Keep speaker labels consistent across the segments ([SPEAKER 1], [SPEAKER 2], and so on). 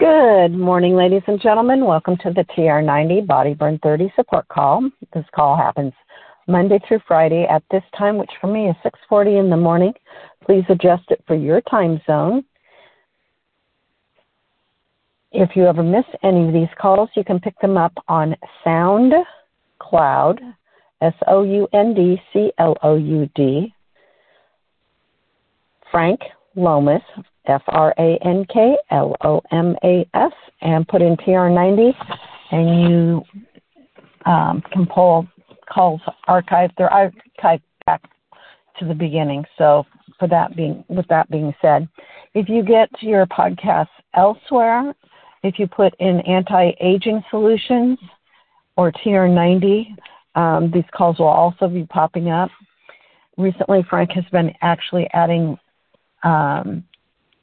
[SPEAKER 1] Good morning, ladies and gentlemen. Welcome to the TR90 Body Burn 30 support call. This call happens Monday through Friday at this time, which for me is 6:40 in the morning. Please adjust it for your time zone. If you ever miss any of these calls, you can pick them up on SoundCloud, S O U N D C L O U D. Frank Lomas, F R A N K L O M A S, and put in TR90, and you um, can pull calls archived. They're archived back to the beginning. So, for that being with that being said, if you get your podcasts elsewhere, if you put in anti-aging solutions or TR90, um, these calls will also be popping up. Recently, Frank has been actually adding um,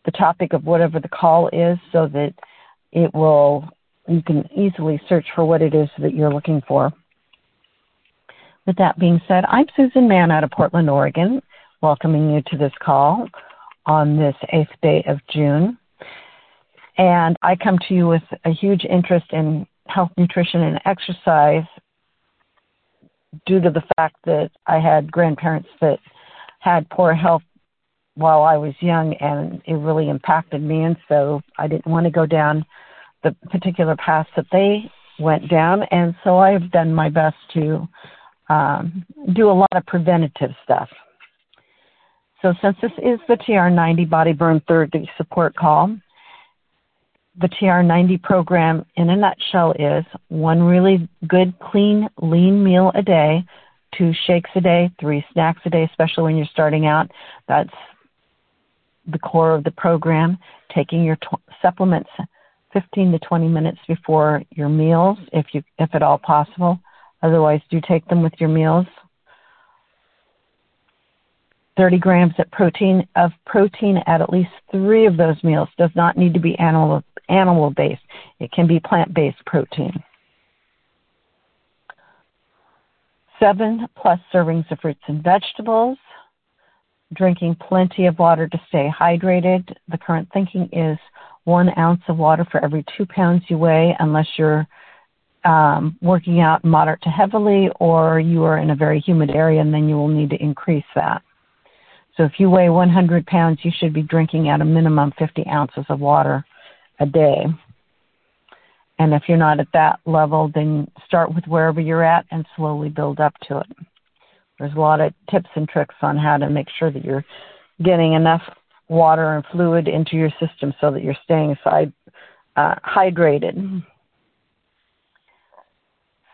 [SPEAKER 1] the topic of whatever the call is so that it will you can easily search for what it is that you're looking for. With that being said, I'm Susan Mahon out of Portland, Oregon, welcoming you to this call on this eighth day of June. And I come to you with a huge interest in health, nutrition, and exercise due to the fact that I had grandparents that had poor health while I was young, and it really impacted me. And so I didn't want to go down the particular path that they went down. And so I've done my best to um, do a lot of preventative stuff. So since this is the TR90 Body Burn 30 support call, the TR90 program in a nutshell is one really good, clean, lean meal a day, two shakes a day, three snacks a day, especially when you're starting out. That's the core of the program, taking your supplements 15 to 20 minutes before your meals, if you, if at all possible. Otherwise, do take them with your meals. 30 grams of protein of protein at at least three of those meals does not need to be animal animal based. It can be plant based protein. Seven plus servings of fruits and vegetables drinking plenty of water to stay hydrated. The current thinking is one ounce of water for every two pounds you weigh, unless you're um, working out moderate to heavily or you are in a very humid area, and then you will need to increase that. So if you weigh 100 pounds, you should be drinking at a minimum 50 ounces of water a day. And if you're not at that level, then start with wherever you're at and slowly build up to it. There's a lot of tips and tricks on how to make sure that you're getting enough water and fluid into your system so that you're staying side, uh, hydrated.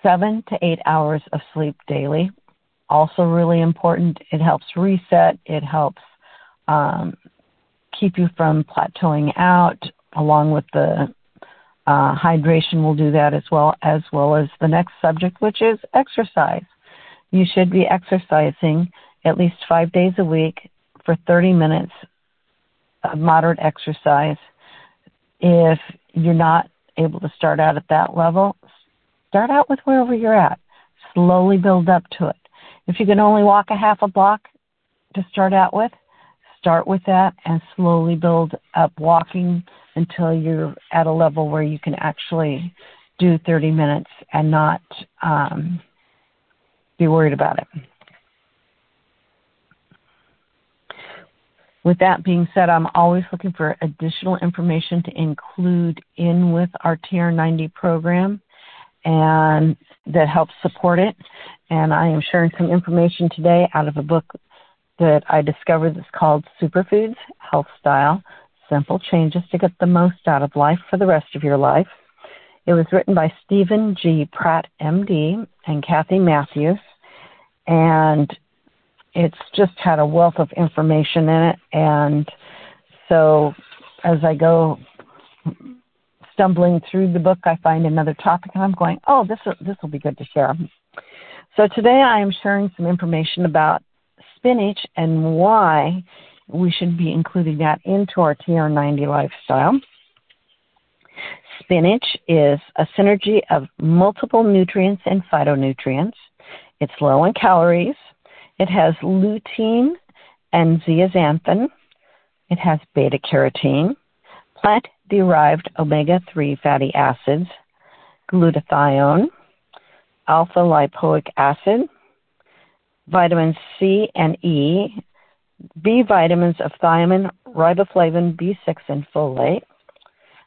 [SPEAKER 1] Seven to eight hours of sleep daily. Also, really important. It helps reset, it helps um, keep you from plateauing out, along with the uh, hydration will do that as well, as well as the next subject, which is exercise. You should be exercising at least five days a week for 30 minutes of moderate exercise. If you're not able to start out at that level, start out with wherever you're at. Slowly build up to it. If you can only walk a half a block to start out with, start with that and slowly build up walking until you're at a level where you can actually do 30 minutes and not um, be worried about it. With that being said, I'm always looking for additional information to include in with our TR90 program and that helps support it. And I am sharing some information today out of a book that I discovered that's called Superfoods Health Style Simple Changes to Get the Most Out of Life for the Rest of Your Life. It was written by Steven G. Pratt, MD, and Kathy Matthews and it's just had a wealth of information in it. And so as I go stumbling through the book, I find another topic, and I'm going, oh, this will, this will be good to share. So today I am sharing some information about spinach and why we should be including that into our TR90 lifestyle. Spinach is a synergy of multiple nutrients and phytonutrients. It's low in calories. It has lutein and zeaxanthin. It has beta carotene, plant derived omega 3 fatty acids, glutathione, alpha lipoic acid, vitamins C and E, B vitamins of thiamine, riboflavin, B6, and folate,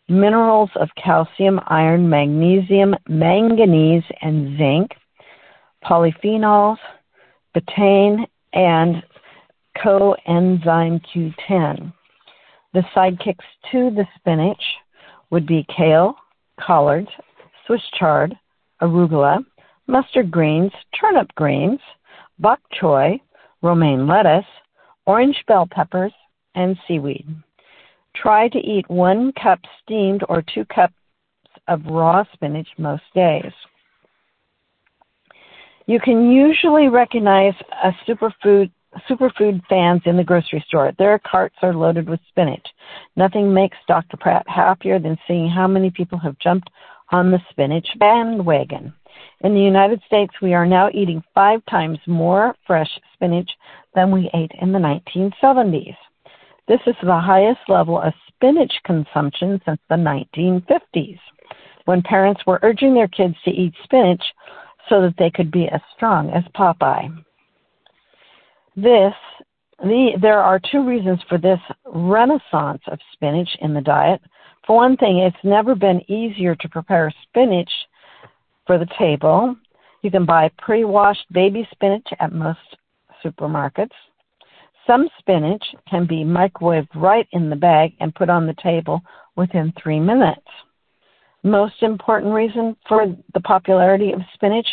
[SPEAKER 1] minerals of calcium, iron, magnesium, manganese, and zinc, polyphenols, betaine, and coenzyme Q10. The sidekicks to the spinach would be kale, collards, Swiss chard, arugula, mustard greens, turnip greens, bok choy, romaine lettuce, orange bell peppers, and seaweed. Try to eat one cup steamed or two cups of raw spinach most days. You can usually recognize a superfood superfood fans in the grocery store. Their carts are loaded with spinach. Nothing makes Dr. Pratt happier than seeing how many people have jumped on the spinach bandwagon. In the United States, we are now eating five times more fresh spinach than we ate in the 1970s. This is the highest level of spinach consumption since the 1950s, when parents were urging their kids to eat spinach so that they could be as strong as Popeye. This, the, there are two reasons for this renaissance of spinach in the diet. For one thing, it's never been easier to prepare spinach for the table. You can buy pre washed baby spinach at most supermarkets. Some spinach can be microwaved right in the bag and put on the table within three minutes. Most important reason for the popularity of spinach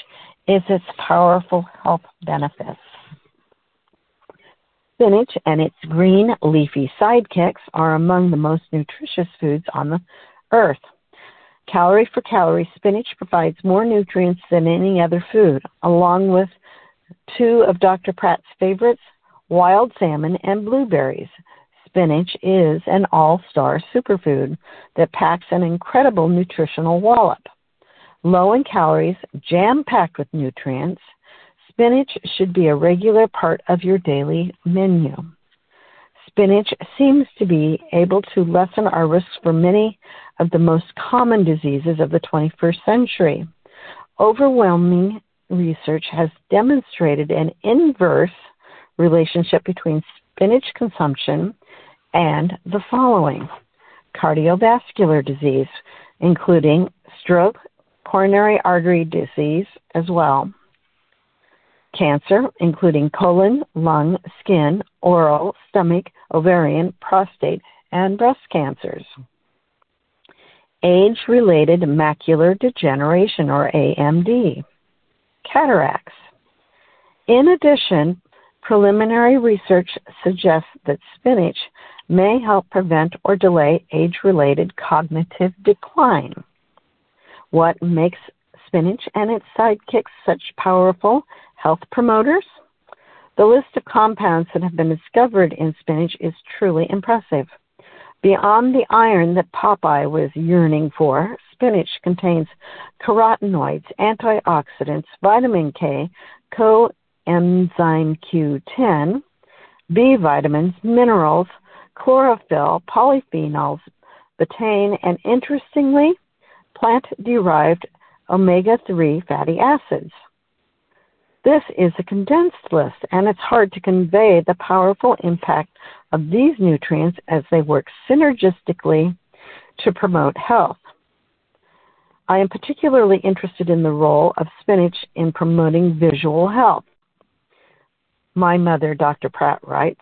[SPEAKER 1] is its powerful health benefits. Spinach and its green leafy sidekicks are among the most nutritious foods on the earth. Calorie for calorie, spinach provides more nutrients than any other food, along with two of Dr. Pratt's favorites, wild salmon and blueberries. Spinach is an all star superfood that packs an incredible nutritional wallop. Low in calories, jam packed with nutrients, spinach should be a regular part of your daily menu. Spinach seems to be able to lessen our risks for many of the most common diseases of the 21st century. Overwhelming research has demonstrated an inverse relationship between spinach consumption and the following cardiovascular disease, including stroke, coronary artery disease as well, cancer, including colon, lung, skin, oral, stomach, ovarian, prostate, and breast cancers. Age related macular degeneration, or AMD. Cataracts. In addition, preliminary research suggests that spinach may help prevent or delay age related cognitive decline. What makes spinach and its sidekicks such powerful health promoters? The list of compounds that have been discovered in spinach is truly impressive. Beyond the iron that Popeye was yearning for, spinach contains carotenoids, antioxidants, vitamin K, coenzyme Q10, B vitamins, minerals, chlorophyll, polyphenols, betaine, and interestingly, plant derived omega 3 fatty acids. This is a condensed list, and it's hard to convey the powerful impact of these nutrients as they work synergistically to promote health. I am particularly interested in the role of spinach in promoting visual health. My mother, Dr. Pratt writes,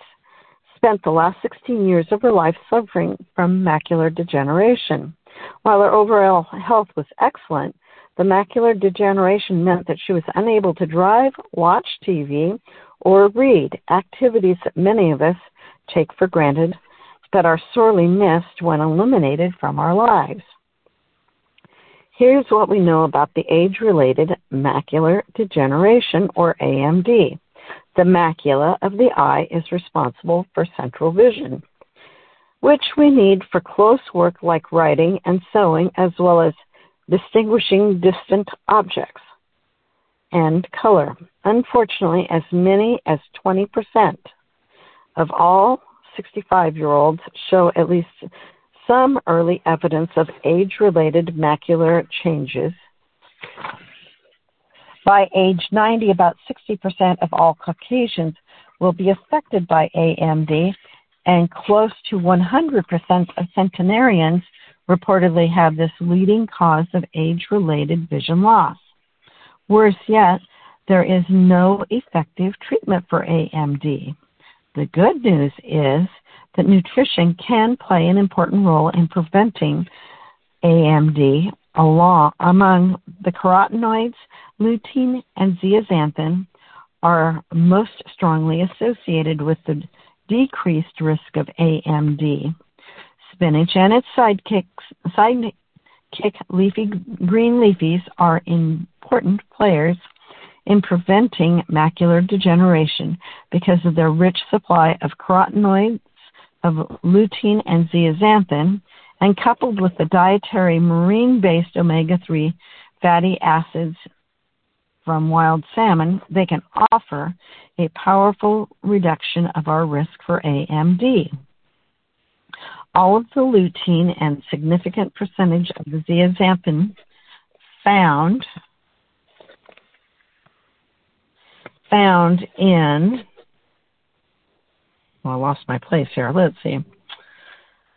[SPEAKER 1] spent the last 16 years of her life suffering from macular degeneration. While her overall health was excellent, the macular degeneration meant that she was unable to drive, watch TV, or read, activities that many of us take for granted but are sorely missed when eliminated from our lives. Here's what we know about the age related macular degeneration, or AMD. The macula of the eye is responsible for central vision, which we need for close work like writing and sewing, as well as distinguishing distant objects, and color. Unfortunately, as many as 20% of all 65 year olds show at least some early evidence of age related macular changes. By age 90, about 60% of all Caucasians will be affected by AMD, and close to 100% of centenarians reportedly have this leading cause of age related vision loss. Worse yet, there is no effective treatment for AMD. The good news is that nutrition can play an important role in preventing AMD along, among the carotenoids, lutein and zeaxanthin are most strongly associated with the decreased risk of AMD. Spinach and its sidekicks, sidekick leafy green leafies are important players in preventing macular degeneration because of their rich supply of carotenoids, of lutein and zeaxanthin, and coupled with the dietary marine based omega 3 fatty acids from wild salmon, they can offer a powerful reduction of our risk for AMD. All of the lutein and significant percentage of the zeaxanthin found found in, well, I lost my place here. Let's see.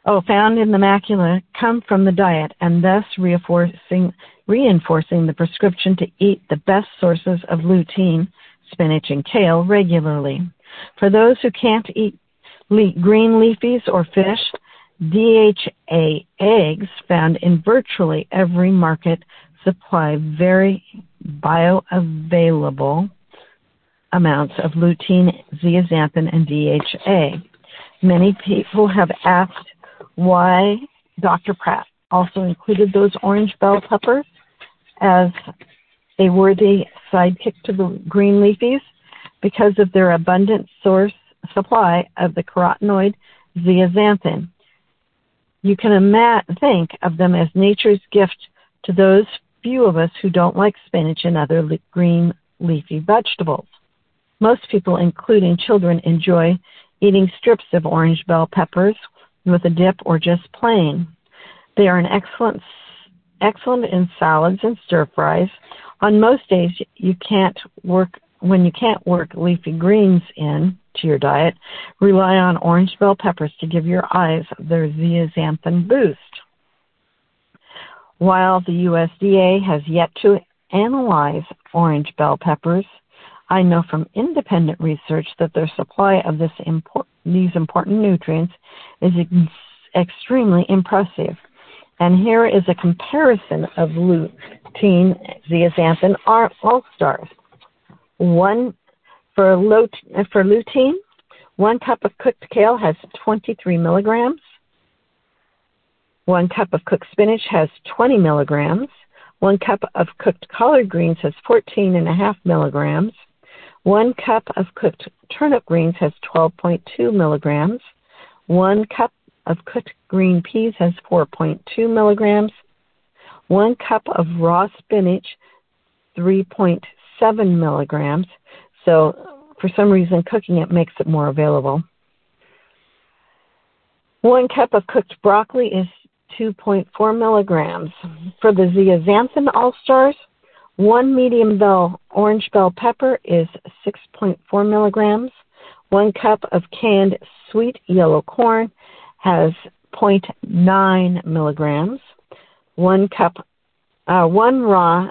[SPEAKER 1] Oh, found in the macula come from the diet and thus reinforcing, reinforcing the prescription to eat the best sources of lutein, spinach, and kale regularly. For those who can't eat le- green leafies or fish, DHA eggs found in virtually every market supply very bioavailable amounts of lutein, zeaxanthin, and DHA. Many people have asked why Dr. Pratt also included those orange bell peppers as a worthy sidekick to the green leafies because of their abundant source supply of the carotenoid zeaxanthin. You can ima- think of them as nature's gift to those few of us who don't like spinach and other green leafy vegetables. Most people, including children, enjoy eating strips of orange bell peppers with a dip or just plain. They are an excellent excellent in salads and stir fries. On most days you can't work when you can't work leafy greens in to your diet, rely on orange bell peppers to give your eyes their zeaxanthin boost. While the USDA has yet to analyze orange bell peppers, I know from independent research that their supply of import, these important nutrients is ex- extremely impressive. And here is a comparison of lutein, zeaxanthin, and all stars. One for, for lutein, one cup of cooked kale has 23 milligrams. One cup of cooked spinach has 20 milligrams. One cup of cooked collard greens has 14 and a half milligrams. One cup of cooked turnip greens has 12.2 milligrams. One cup of cooked green peas has 4.2 milligrams. One cup of raw spinach, 3.7 milligrams. So, for some reason, cooking it makes it more available. One cup of cooked broccoli is 2.4 milligrams. For the zeaxanthin all stars, one medium bell orange bell pepper is 6.4 milligrams. One cup of canned sweet yellow corn has 0.9 milligrams. One cup, uh, one raw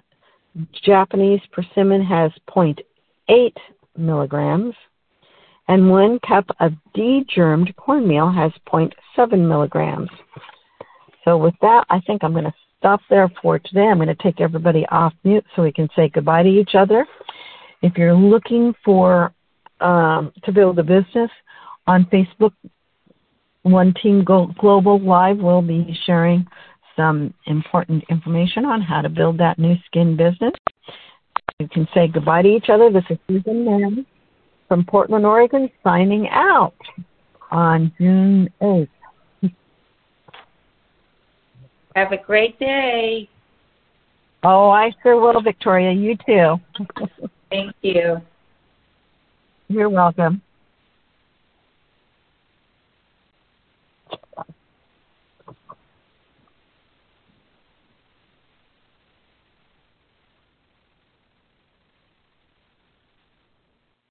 [SPEAKER 1] Japanese persimmon has 0.8 milligrams. And one cup of degermed cornmeal has 0.7 milligrams. So with that, I think I'm going to stop there for today. I'm going to take everybody off mute so we can say goodbye to each other. If you're looking for um, to build a business on Facebook, One Team Global Live will be sharing some important information on how to build that Nu Skin business. You can say goodbye to each other. This is Susan Mahon from Portland, Oregon, signing out on June 8th.
[SPEAKER 2] Have a great day.
[SPEAKER 1] Oh, I sure will, Victoria. You too.
[SPEAKER 2] Thank you.
[SPEAKER 1] You're welcome.